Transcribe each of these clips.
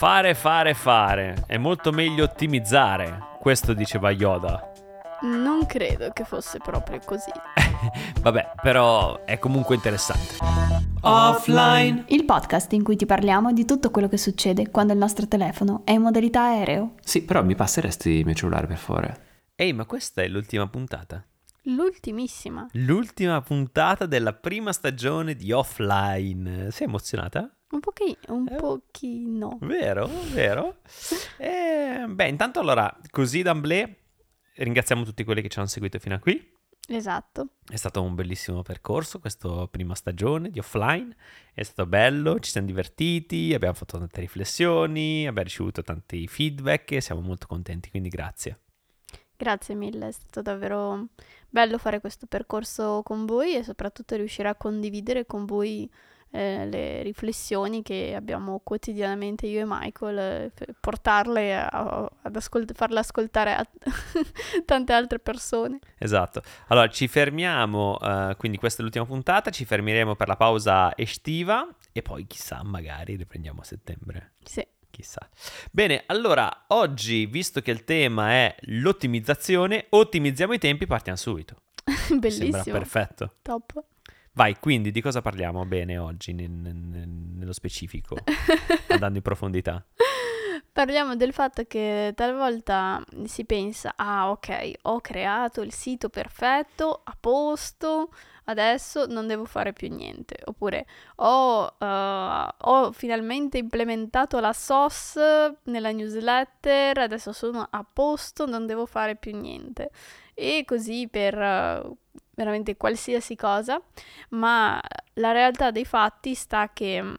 Fare, fare, fare. È molto meglio ottimizzare. Questo diceva Yoda. Non credo che fosse proprio così. Vabbè, però è comunque interessante. Offline. Il podcast in cui ti parliamo di tutto quello che succede quando il nostro telefono è in modalità aereo. Sì, però mi passeresti il mio cellulare per favore. Ehi, ma questa è l'ultima puntata. L'ultimissima. L'ultima puntata della prima stagione di Offline. Sei emozionata? Un pochino, un Eh. pochino. Vero, vero. Eh, beh, intanto allora, così d'amblè, ringraziamo tutti quelli che ci hanno seguito fino a qui. Esatto. È stato un bellissimo percorso questa prima stagione di offline, è stato bello, ci siamo divertiti, abbiamo fatto tante riflessioni, abbiamo ricevuto tanti feedback e siamo molto contenti, quindi grazie. Grazie mille, è stato davvero bello fare questo percorso con voi e soprattutto riuscire a condividere con voi eh, le riflessioni che abbiamo quotidianamente io e Michael, eh, portarle a- ad ascolt- farle ascoltare a tante altre persone. Esatto. Allora, ci fermiamo, eh, quindi questa è l'ultima puntata, ci fermeremo per la pausa estiva e poi chissà, magari riprendiamo a settembre. Sì, Chissà. Bene, allora, oggi, visto che il tema è l'ottimizzazione, ottimizziamo i tempi, partiamo subito. Mi Sembra bellissimo, perfetto. top. Vai, quindi di cosa parliamo bene oggi nel- nel- nello specifico, andando in profondità? Parliamo del fatto che talvolta si pensa, ah ok, ho creato il sito perfetto, a posto, adesso non devo fare più niente. Oppure ho, eh, ho finalmente implementato la SOS nella newsletter, adesso sono a posto, non devo fare più niente. E così per eh, veramente qualsiasi cosa, ma la realtà dei fatti sta che mm,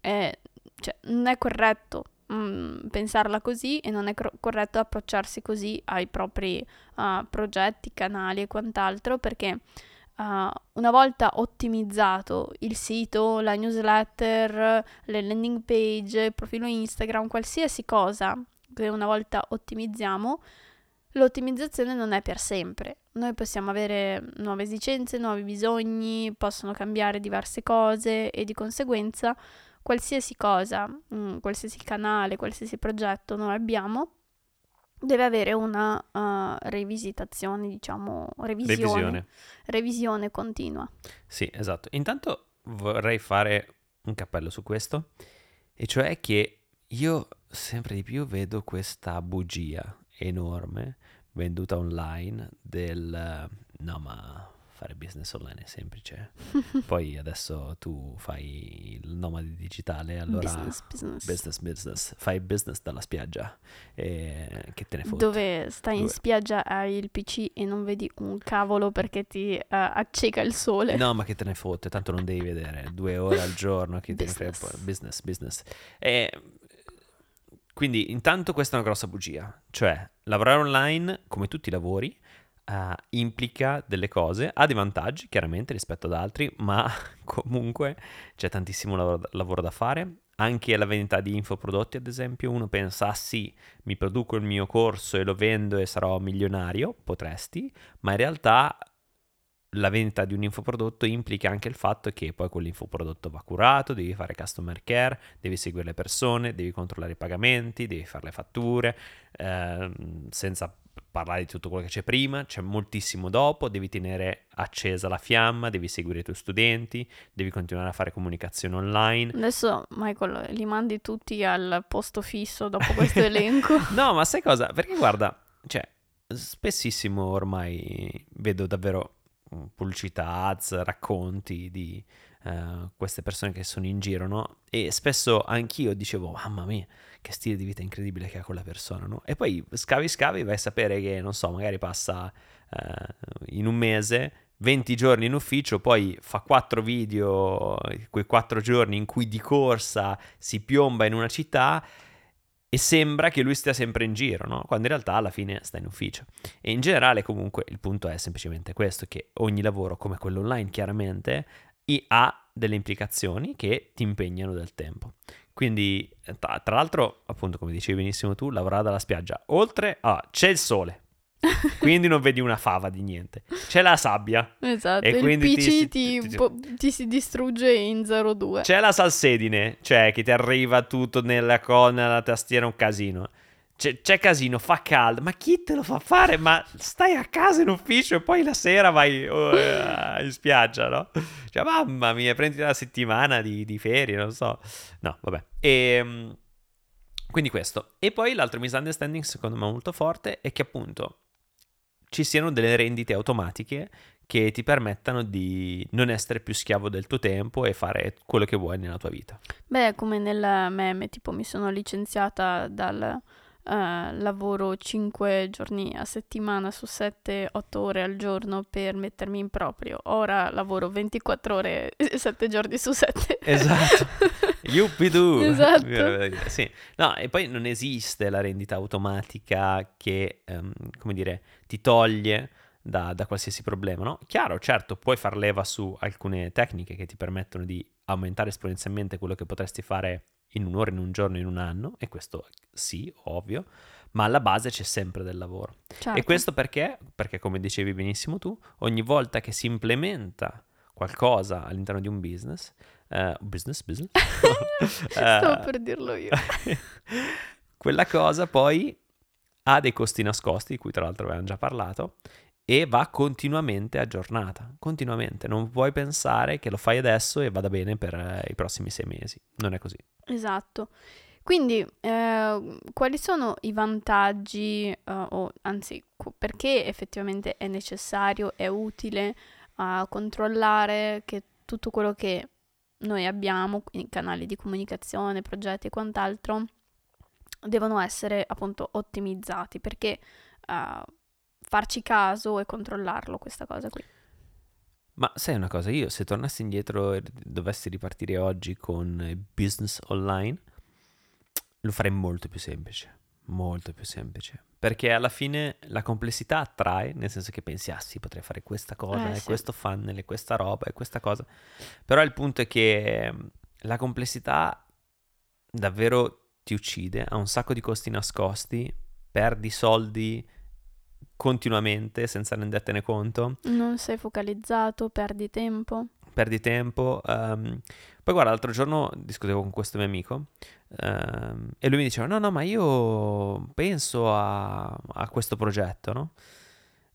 è- cioè, non è corretto mm, pensarla così e non è cor- corretto approcciarsi così ai propri uh, progetti, canali e quant'altro perché uh, una volta ottimizzato il sito, la newsletter, le landing page, il profilo Instagram, qualsiasi cosa che una volta ottimizziamo, l'ottimizzazione non è per sempre. Noi possiamo avere nuove esigenze, nuovi bisogni, possono cambiare diverse cose e di conseguenza qualsiasi cosa, mm, qualsiasi canale, qualsiasi progetto noi abbiamo, deve avere una uh, rivisitazione, diciamo, revisione, Revisione. revisione continua. Sì, esatto. Intanto vorrei fare un cappello su questo, e cioè che io sempre di più vedo questa bugia enorme venduta online del no ma fare business online è semplice. Poi adesso tu fai il nomade digitale, allora business, business. business business, fai business dalla spiaggia e che te ne fotte. Dove stai in Dove- spiaggia, hai il PC e non vedi un cavolo perché ti eh, acceca il sole. No, ma che te ne fotte, tanto non devi vedere due ore al giorno, chi te ne frega Business. business, business. E quindi intanto questa è una grossa bugia, cioè lavorare online, come tutti i lavori, eh, implica delle cose, ha dei vantaggi chiaramente rispetto ad altri, ma comunque c'è tantissimo lavoro, lavoro da fare. Anche la vendita di infoprodotti, ad esempio, uno pensa, ah sì, mi produco il mio corso e lo vendo e sarò milionario, potresti, ma in realtà la vendita di un infoprodotto implica anche il fatto che poi quell'infoprodotto va curato, devi fare customer care, devi seguire le persone, devi controllare i pagamenti, devi fare le fatture, ehm, senza parlare di tutto quello che c'è prima, c'è moltissimo dopo, devi tenere accesa la fiamma, devi seguire i tuoi studenti, devi continuare a fare comunicazione online. Adesso, Michael, li mandi tutti al posto fisso dopo questo elenco. No, ma sai cosa? Perché guarda, cioè, spessissimo ormai vedo davvero pubblicità, ads, racconti di eh, queste persone che sono in giro, no? E spesso anch'io dicevo, mamma mia, che stile di vita incredibile che ha quella persona, no? E poi scavi, scavi, vai a sapere che, non so, magari passa eh, in un mese 20 giorni in ufficio, poi fa 4 video, quei 4 giorni in cui di corsa si piomba in una città e sembra che lui stia sempre in giro, no? Quando in realtà alla fine sta in ufficio. E in generale comunque il punto è semplicemente questo, che ogni lavoro come quello online chiaramente ha delle implicazioni che ti impegnano del tempo. Quindi, tra, tra l'altro, appunto, come dicevi benissimo tu, lavorare dalla spiaggia, oltre a c'è il sole, quindi non vedi una fava di niente. C'è la sabbia, Esatto, E il quindi PC ti- ti, ti- ti- si distrugge in 02. c'è la salsedine, cioè che ti arriva tutto nella, co- nella tastiera, un casino. C'è, c'è casino, fa caldo, ma chi te lo fa fare? Ma stai a casa in ufficio e poi la sera vai eh, in spiaggia, no? Cioè, mamma mia, prendi una settimana di, di ferie, non so. No, vabbè. E, quindi questo. E poi l'altro misunderstanding, secondo me molto forte, è che appunto ci siano delle rendite automatiche che ti permettano di non essere più schiavo del tuo tempo e fare quello che vuoi nella tua vita. Beh, come nel meme, tipo mi sono licenziata dal eh, lavoro 5 giorni a settimana su 7-8 ore al giorno per mettermi in proprio. Ora lavoro 24 ore 7 giorni su 7. Esatto. Yuppidoo. Esatto. Sì. No, e poi non esiste la rendita automatica che, ehm, come dire, ti toglie da, da qualsiasi problema, no? Chiaro, certo, puoi far leva su alcune tecniche che ti permettono di aumentare esponenzialmente quello che potresti fare in un'ora, in un giorno, in un anno, e questo sì, ovvio, ma alla base c'è sempre del lavoro. Certo. E questo perché? Perché, come dicevi benissimo tu, ogni volta che si implementa qualcosa all'interno di un business, eh, business, business, Stavo eh, per dirlo io. quella cosa poi ha dei costi nascosti, di cui tra l'altro avevamo già parlato, e va continuamente aggiornata, continuamente. Non puoi pensare che lo fai adesso e vada bene per eh, i prossimi sei mesi. Non è così. Esatto. Quindi, eh, quali sono i vantaggi, eh, o anzi, perché effettivamente è necessario, è utile a controllare che tutto quello che noi abbiamo, canali di comunicazione, progetti e quant'altro, devono essere appunto ottimizzati, perché eh, farci caso e controllarlo questa cosa qui. Ma sai una cosa, io se tornassi indietro e dovessi ripartire oggi con business online, lo farei molto più semplice, molto più semplice. Perché alla fine la complessità attrae, nel senso che pensi, ah sì, potrei fare questa cosa, Eh, e sì. questo funnel, e questa roba, e questa cosa. Però il punto è che mm, la complessità davvero ti uccide, ha un sacco di costi nascosti, perdi soldi continuamente senza rendertene conto Non sei focalizzato, perdi tempo. Perdi tempo. ehm, poi guarda, l'altro giorno discutevo con questo mio amico ehm, e lui mi diceva, no, no, ma io penso a, a questo progetto, no?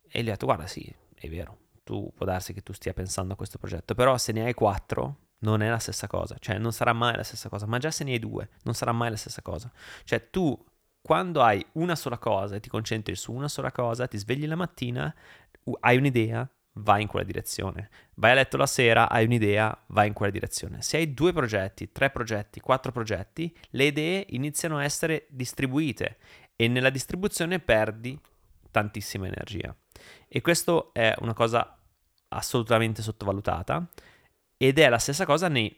E gli ho detto, guarda, sì, è vero, tu può darsi che tu stia pensando a questo progetto, però se ne hai quattro non è la stessa cosa, cioè non sarà mai la stessa cosa, ma già se ne hai due non sarà mai la stessa cosa. Cioè tu quando hai una sola cosa e ti concentri su una sola cosa, ti svegli la mattina, hai un'idea, vai in quella direzione. Vai a letto la sera, hai un'idea, vai in quella direzione. Se hai due progetti, tre progetti, quattro progetti, le idee iniziano a essere distribuite e nella distribuzione perdi tantissima energia. E questo è una cosa assolutamente sottovalutata ed è la stessa cosa nei-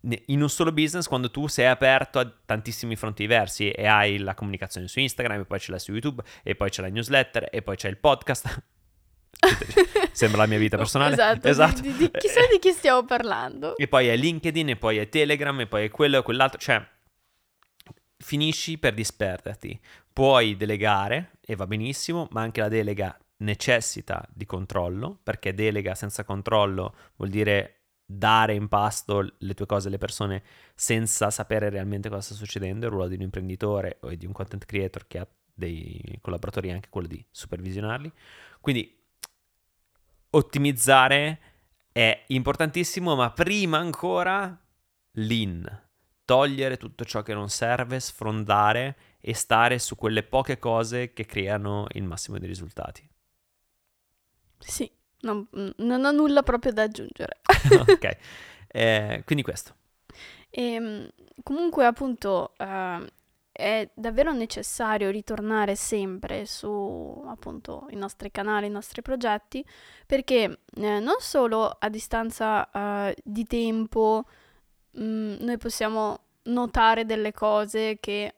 ne- in un solo business quando tu sei aperto a tantissimi fronti diversi e hai la comunicazione su Instagram e poi ce l'hai su YouTube e poi c'è la newsletter e poi c'è il podcast. Sembra la mia vita personale. Esatto, di- di- di- chissà di chi stiamo parlando. E poi è LinkedIn, e poi è Telegram, e poi è quello e quell'altro. Cioè, finisci per disperderti. Puoi delegare, e va benissimo, ma anche la delega necessita di controllo, perché delega senza controllo vuol dire dare in pasto le tue cose alle persone senza sapere realmente cosa sta succedendo. Il ruolo di un imprenditore o di un content creator che ha dei collaboratori è anche quello di supervisionarli. Quindi ottimizzare è importantissimo, ma prima ancora lean. Togliere tutto ciò che non serve, sfrondare e stare su quelle poche cose che creano il massimo dei risultati. Sì, non, non ho nulla proprio da aggiungere. ok, Eh, quindi questo. E mm, comunque, appunto, eh, è davvero necessario ritornare sempre su, appunto, i nostri canali, i nostri progetti, perché eh, non solo a distanza eh, di tempo mm, noi possiamo notare delle cose che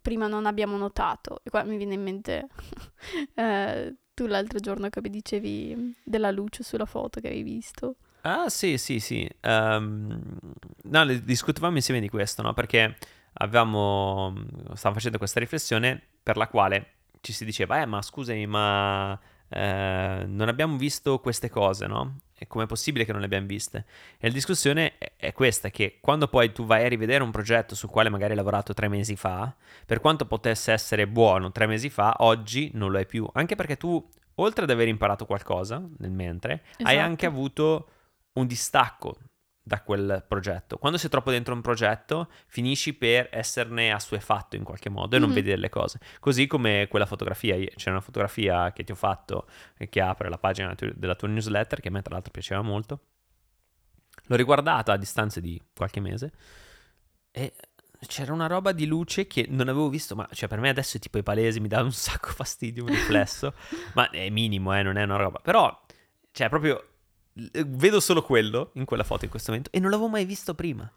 prima non abbiamo notato. E qua mi viene in mente eh, tu l'altro giorno che mi dicevi della luce sulla foto che avevi visto. Ah, sì, sì, sì. Ehm, no, discutevamo insieme di questo, no? Perché avevamo, stavamo facendo questa riflessione per la quale ci si diceva, eh ma scusami, ma eh, non abbiamo visto queste cose, no? E com'è possibile che non le abbiamo viste? E la discussione è, questa, che quando poi tu vai a rivedere un progetto sul quale magari hai lavorato tre mesi fa, per quanto potesse essere buono tre mesi fa, oggi non lo è più. Anche perché tu, oltre ad aver imparato qualcosa nel mentre, hai Esatto. anche avuto un distacco da quel progetto. Quando sei troppo dentro un progetto, finisci per esserne assuefatto in qualche modo e non Mhm. vedi le cose. Così come quella fotografia, c'è una fotografia che ti ho fatto e che apre la pagina della tua newsletter, che a me tra l'altro piaceva molto. L'ho riguardata a distanza di qualche mese e c'era una roba di luce che non avevo visto, ma cioè per me adesso è tipo i palesi, mi dà un sacco fastidio un riflesso, ma è minimo, eh, non è una roba. Però, cioè proprio, eh, vedo solo quello in quella foto in questo momento e non l'avevo mai visto prima.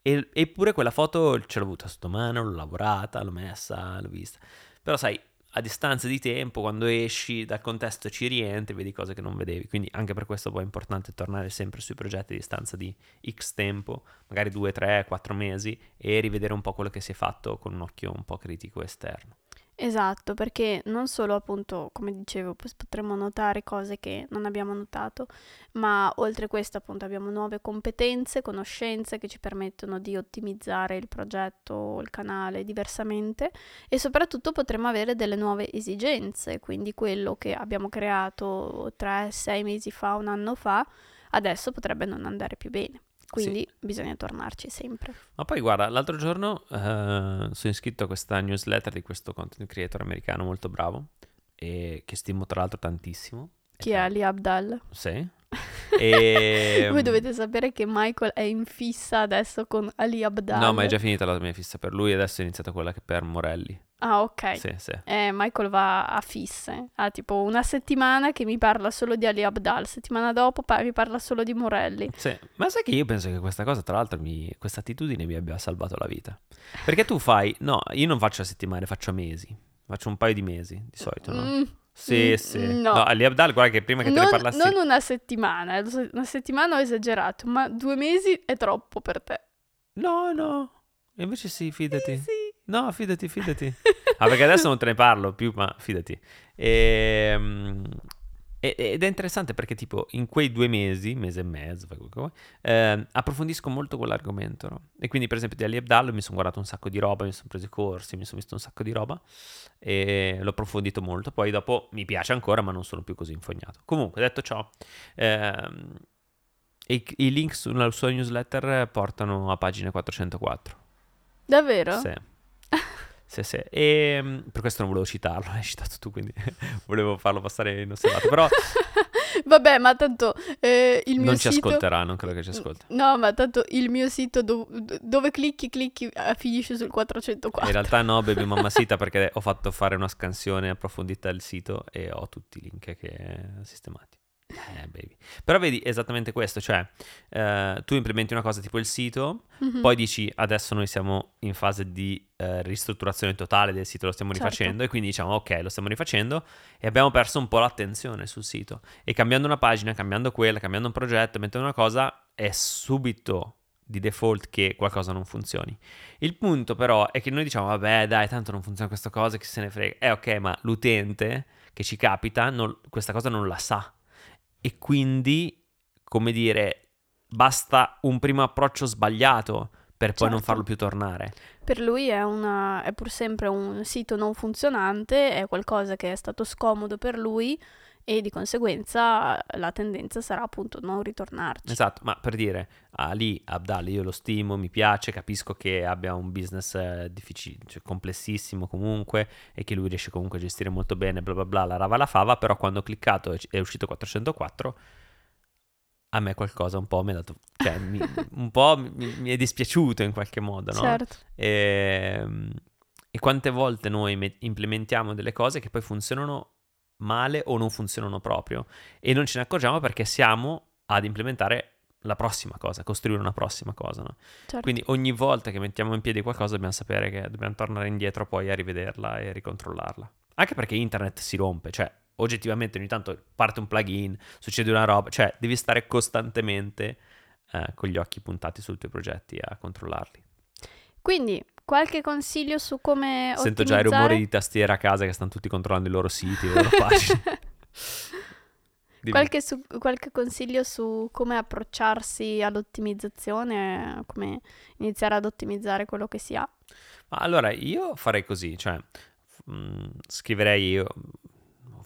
E- eppure quella foto ce l'ho avuta sotto mano, l'ho lavorata, l'ho messa, l'ho vista. Però sai, a distanza di tempo, quando esci dal contesto ci rientri, vedi cose che non vedevi. Quindi anche per questo poi è importante tornare sempre sui progetti a distanza di X tempo, magari 2, 3, 4 mesi, e rivedere un po' quello che si è fatto con un occhio un po' critico esterno. Esatto, perché non solo appunto, come dicevo, pos- potremmo notare cose che non abbiamo notato, ma oltre questo appunto abbiamo nuove competenze, conoscenze che ci permettono di ottimizzare il progetto o il canale diversamente e soprattutto potremmo avere delle nuove esigenze, quindi quello che abbiamo creato 3-6 mesi fa, un anno fa, adesso potrebbe non andare più bene. Quindi bisogna tornarci sempre. Ma poi guarda, l'altro giorno eh, sono iscritto a questa newsletter di questo content creator americano molto bravo e che stimo tra l'altro tantissimo. Chi è Ali Abdal? Sì. E... Voi dovete sapere che Michael è in fissa adesso con Ali Abdal. No, ma è già finita la mia fissa per lui, adesso è iniziata quella che per Morelli. Ah, ok. Sì, sì. Eh, Michael va a fisse. Ha tipo una settimana che mi parla solo di Ali Abdal, settimana dopo pa- mi parla solo di Morelli. Sì, ma sai che io penso che questa cosa, tra l'altro, mi... questa attitudine mi abbia salvato la vita. Perché tu fai, no, io non faccio settimane, faccio mesi. Faccio un paio di mesi, di solito, no? Mm, Sì, sì. no. No, Ali Abdal, guarda che prima che te non, ne parlassi... non una settimana, eh, una settimana ho esagerato, ma due mesi è troppo per te. No, no. Invece sì, fidati. Sì, sì. No, fidati, fidati. Ah, perché adesso non te ne parlo più, ma fidati. Ehm, e- ed è interessante perché, tipo, in quei due mesi, mese e mezzo, ehm, approfondisco molto quell'argomento, no? E quindi, per esempio, di Ali Abdal mi sono guardato un sacco di roba, mi sono preso i corsi, mi sono visto un sacco di roba e l'ho approfondito molto. Poi dopo mi piace ancora, ma non sono più così infognato. Comunque, detto ciò, ehm, i, i link sulla sua newsletter portano a pagina 404. Davvero? Sì. Sì, sì. E mm, per questo non volevo citarlo, l'hai citato tu, quindi volevo farlo passare inosservato. Però Vabbè, ma tanto eh, il mio non ci sito... ascolterà, non credo che ci ascolti. No, ma tanto il mio sito do- dove clicchi, clicchi, finisce sul 404. In realtà no, baby mamma sita, perché ho fatto fare una scansione approfondita del sito e ho tutti i link che sistemati. Eh, baby. Però vedi esattamente questo, cioè eh, tu implementi una cosa tipo il sito, Mhm. Poi dici adesso noi siamo in fase di eh, ristrutturazione totale del sito, lo stiamo Certo. rifacendo e quindi diciamo ok, lo stiamo rifacendo e abbiamo perso un po' l'attenzione sul sito. E cambiando una pagina, cambiando quella, cambiando un progetto, mettendo una cosa, è subito di default che qualcosa non funzioni. Il punto però è che noi diciamo vabbè dai, tanto non funziona questa cosa, chi se ne frega. Eh ok, ma l'utente che ci capita non- questa cosa non la sa. E quindi, come dire, basta un primo approccio sbagliato per poi non Certo. farlo più tornare. Per lui è, una- è pur sempre un sito non funzionante, è qualcosa che è stato scomodo per lui e di conseguenza la tendenza sarà appunto non ritornarci. Esatto, ma per dire, Ali Abdal, io lo stimo, mi piace, capisco che abbia un business eh, difficile, cioè complessissimo comunque e che lui riesce comunque a gestire molto bene, bla bla bla, la rava la fava, però quando ho cliccato è uscito 404, a me qualcosa un po' mi ha dato, cioè mi- un po' mi, mi è dispiaciuto in qualche modo, no? Certo, E, e quante volte noi me- implementiamo delle cose che poi funzionano male o non funzionano proprio e non ce ne accorgiamo perché siamo ad implementare la prossima cosa, costruire una prossima cosa. no? certo. Quindi ogni volta che mettiamo in piedi qualcosa dobbiamo sapere che dobbiamo tornare indietro poi a rivederla e ricontrollarla. Anche perché internet si rompe, cioè oggettivamente ogni tanto parte un plugin, succede una roba, cioè devi stare costantemente eh, con gli occhi puntati sui tuoi progetti a controllarli. Quindi, qualche consiglio su come Sento già i rumori di tastiera a casa che stanno tutti controllando i loro siti, le loro pagine. Qualche, su- qualche consiglio su come approcciarsi all'ottimizzazione, come iniziare ad ottimizzare quello che si ha? Ma allora io farei così, cioè mm, scriverei io,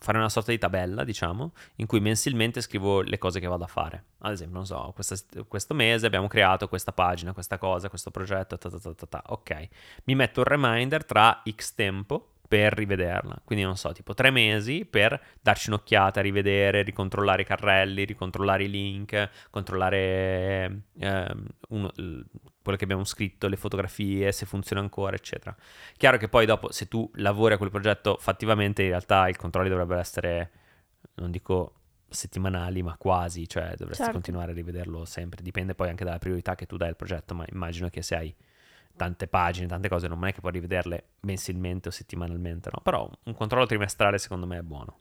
fare una sorta di tabella, diciamo, in cui mensilmente scrivo le cose che vado a fare. Ad esempio, non so, questa- questo mese abbiamo creato questa pagina, questa cosa, questo progetto, ta ta ta ok. Mi metto un reminder tra X tempo per rivederla. Quindi non so, tipo tre mesi per darci un'occhiata, rivedere, ricontrollare i carrelli, ricontrollare i link, controllare ehm, uno- quello che abbiamo scritto, le fotografie, se funziona ancora, eccetera. Chiaro che poi dopo, se tu lavori a quel progetto fattivamente, in realtà i controlli dovrebbero essere, non dico settimanali, ma quasi, cioè dovresti Certo. continuare a rivederlo sempre. Dipende poi anche dalla priorità che tu dai al progetto, ma immagino che se hai tante pagine, tante cose, non è che puoi rivederle mensilmente o settimanalmente, no? Però un controllo trimestrale secondo me è buono.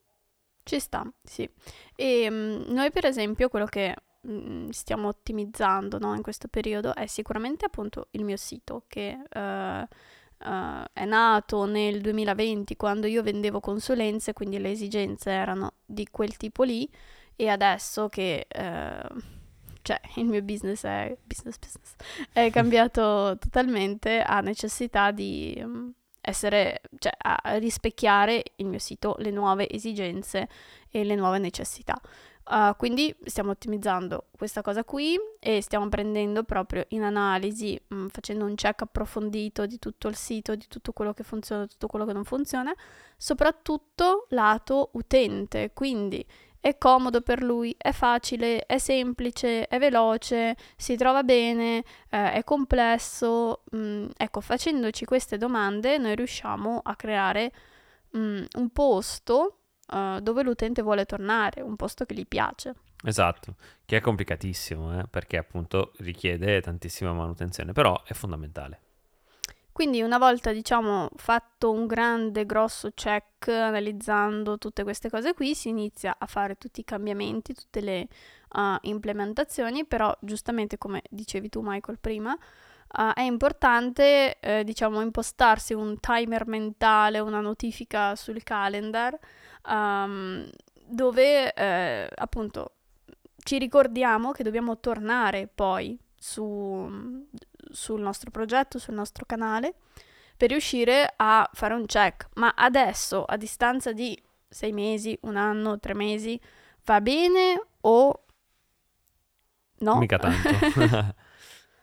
Ci sta, sì. E mm, noi per esempio quello che mm, stiamo ottimizzando no, in questo periodo è sicuramente appunto il mio sito che eh, eh, è nato nel 2020 quando io vendevo consulenze, quindi le esigenze erano di quel tipo lì e adesso che eh, cioè il mio business è business business è cambiato totalmente ha necessità di mm, essere cioè a rispecchiare il mio sito le nuove esigenze e le nuove necessità. Uh, quindi stiamo ottimizzando questa cosa qui e stiamo prendendo proprio in analisi, mh, facendo un check approfondito di tutto il sito, di tutto quello che funziona, di tutto quello che non funziona, soprattutto lato utente, quindi è comodo per lui, è facile, è semplice, è veloce, si trova bene, eh, è complesso. Mm, ecco, facendoci queste domande noi riusciamo a creare mm, un posto eh, dove l'utente vuole tornare, un posto che gli piace. Esatto, che è complicatissimo, eh, perché appunto richiede tantissima manutenzione, però è fondamentale. Quindi una volta, diciamo, fatto un grande, grosso check analizzando tutte queste cose qui, si inizia a fare tutti i cambiamenti, tutte le uh, implementazioni, però giustamente come dicevi tu Michael prima, uh, è importante, eh, diciamo, impostarsi un timer mentale, una notifica sul calendar, um, dove eh, appunto ci ricordiamo che dobbiamo tornare poi su, sul nostro progetto, sul nostro canale, per riuscire a fare un check. Ma adesso, a distanza di sei mesi, un anno, tre mesi, va bene o no? Mica tanto.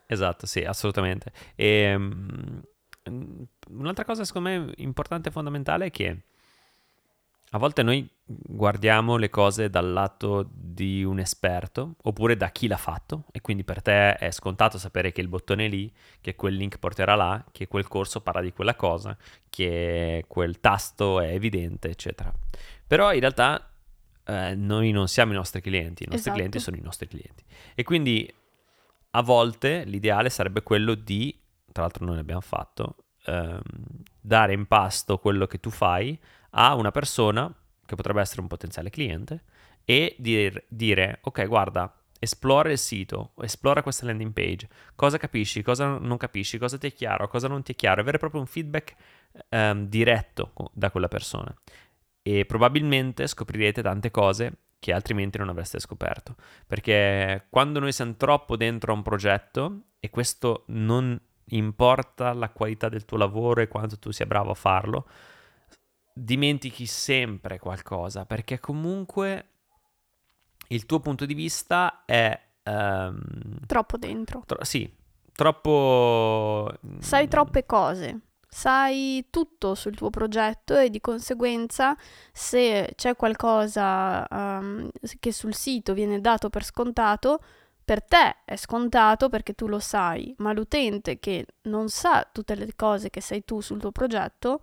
esatto, sì, assolutamente. E, um, un'altra cosa secondo me importante e fondamentale è che a volte noi guardiamo le cose dal lato di un esperto oppure da chi l'ha fatto e quindi per te è scontato sapere che il bottone è lì, che quel link porterà là, che quel corso parla di quella cosa, che quel tasto è evidente, eccetera. Però in realtà eh, noi non siamo i nostri clienti, i nostri Esatto. clienti sono i nostri clienti. E quindi a volte l'ideale sarebbe quello di, tra l'altro noi l'abbiamo fatto, ehm, dare in pasto quello che tu fai a una persona che potrebbe essere un potenziale cliente e dir- dire ok guarda esplora il sito esplora questa landing page. Cosa capisci? Cosa non capisci? Cosa ti è chiaro? Cosa non ti è chiaro? Avere proprio un feedback ehm, diretto da quella persona. E probabilmente scoprirete tante cose che altrimenti non avreste scoperto. Perché quando noi siamo troppo dentro a un progetto e questo non importa la qualità del tuo lavoro e quanto tu sia bravo a farlo dimentichi sempre qualcosa perché comunque il tuo punto di vista è ehm, Troppo dentro. tro- sì, troppo Sai troppe cose. Sai tutto sul tuo progetto e di conseguenza se c'è qualcosa um, che sul sito viene dato per scontato, per te è scontato perché tu lo sai, ma l'utente che non sa tutte le cose che sai tu sul tuo progetto,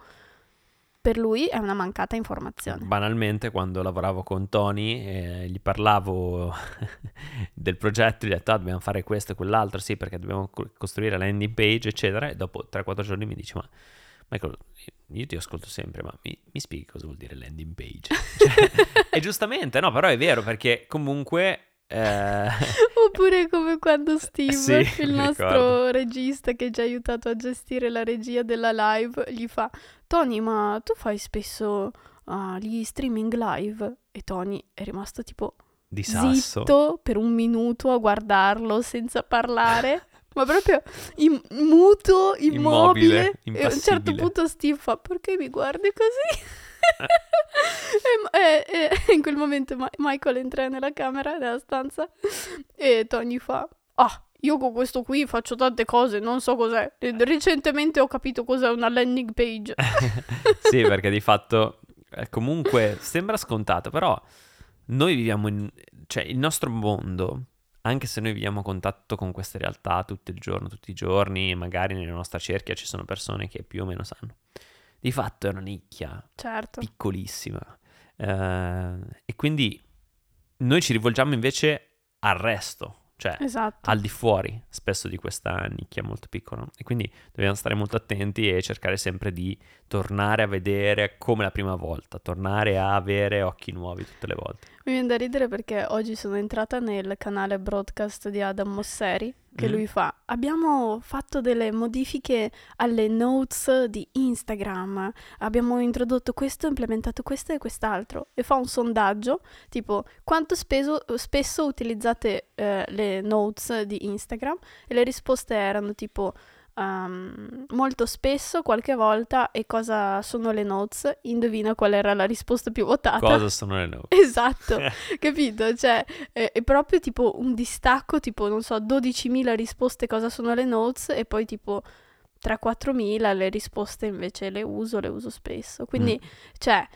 per lui è una mancata informazione. Banalmente, quando lavoravo con Tony, eh, gli parlavo del progetto, gli ho detto, ah, dobbiamo fare questo e quell'altro, sì, perché dobbiamo co- costruire la landing page, eccetera, e dopo 3-4 giorni mi dice, ma Michael, io ti ascolto sempre, ma mi, mi spieghi cosa vuol dire landing page? Cioè, e giustamente, no, però è vero, perché comunque Eh, Oppure come quando Steve, Sì, il nostro ricordo. regista che ci ha aiutato a gestire la regia della live, gli fa: Tony, ma tu fai spesso ah, gli streaming live? E Tony è rimasto tipo di sasso. zitto per un minuto a guardarlo senza parlare. Ma proprio im- muto, immobile. Immobile, E a un certo punto Steve fa: Perché mi guardi così? e, e- e in quel momento Ma- Michael entra nella camera, nella stanza, e Tony fa: Ah, io con questo qui faccio tante cose, non so cos'è. E Recentemente ho capito cos'è una landing page. sì, perché di fatto eh, comunque sembra scontato, però noi viviamo in... cioè il nostro mondo, anche se noi viviamo a contatto con queste realtà tutto il giorno, tutti i giorni, magari nella nostra cerchia ci sono persone che più o meno sanno. Di fatto è una nicchia certo. piccolissima. Eh, e quindi noi ci rivolgiamo invece al resto, cioè Esatto. al di fuori spesso di questa nicchia molto piccola e quindi dobbiamo stare molto attenti e cercare sempre di tornare a vedere come la prima volta, tornare a avere occhi nuovi tutte le volte. Mi viene da ridere perché oggi sono entrata nel canale broadcast di Adam Mosseri che Mm. lui fa. Abbiamo fatto delle modifiche alle notes di Instagram. Abbiamo introdotto questo, implementato questo e quest'altro. E fa un sondaggio tipo quanto speso- spesso utilizzate eh, le notes di Instagram. E le risposte erano tipo ehm, molto spesso, qualche volta e cosa sono le notes. Indovina qual era la risposta più votata. Cosa sono le note? Esatto, capito? Cioè, è, è proprio tipo un distacco, tipo, non so, 12.000 risposte cosa sono le notes e poi tipo 3-4.000 le risposte invece le uso, le uso spesso. Quindi, Mm. cioè,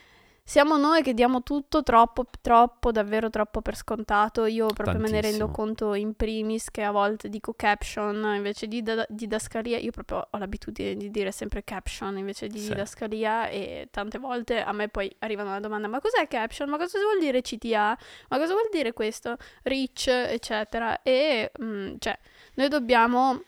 siamo noi che diamo tutto troppo, troppo, davvero troppo per scontato. Io proprio me ne rendo Tantissimo. conto in primis che a volte dico caption invece di da- didascalia. Io proprio ho l'abitudine di dire sempre caption invece di Sì. didascalia e tante volte a me poi arrivano la domanda ma cos'è caption? Ma cosa vuol dire CTA? Ma cosa vuol dire questo? Reach, eccetera. E mm, cioè, noi dobbiamo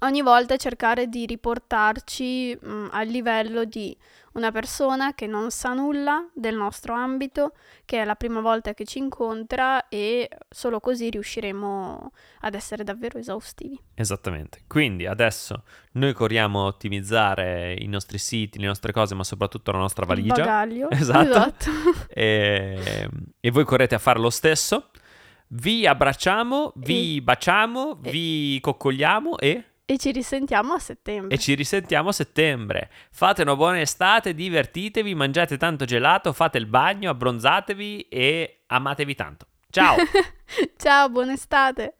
ogni volta cercare di riportarci mm, al livello di una persona che non sa nulla del nostro ambito, che è la prima volta che ci incontra e solo così riusciremo ad essere davvero esaustivi. Esattamente. Quindi adesso noi corriamo a ottimizzare i nostri siti, le nostre cose, ma soprattutto la nostra Il valigia. bagaglio. Esatto. esatto. E, e voi correte a fare lo stesso. Vi abbracciamo, vi baciamo, e- vi coccoliamo e... e ci risentiamo a settembre. E ci risentiamo a settembre. Fate una buona estate, divertitevi, mangiate tanto gelato, fate il bagno, abbronzatevi e amatevi tanto. Ciao! Ciao, buona estate.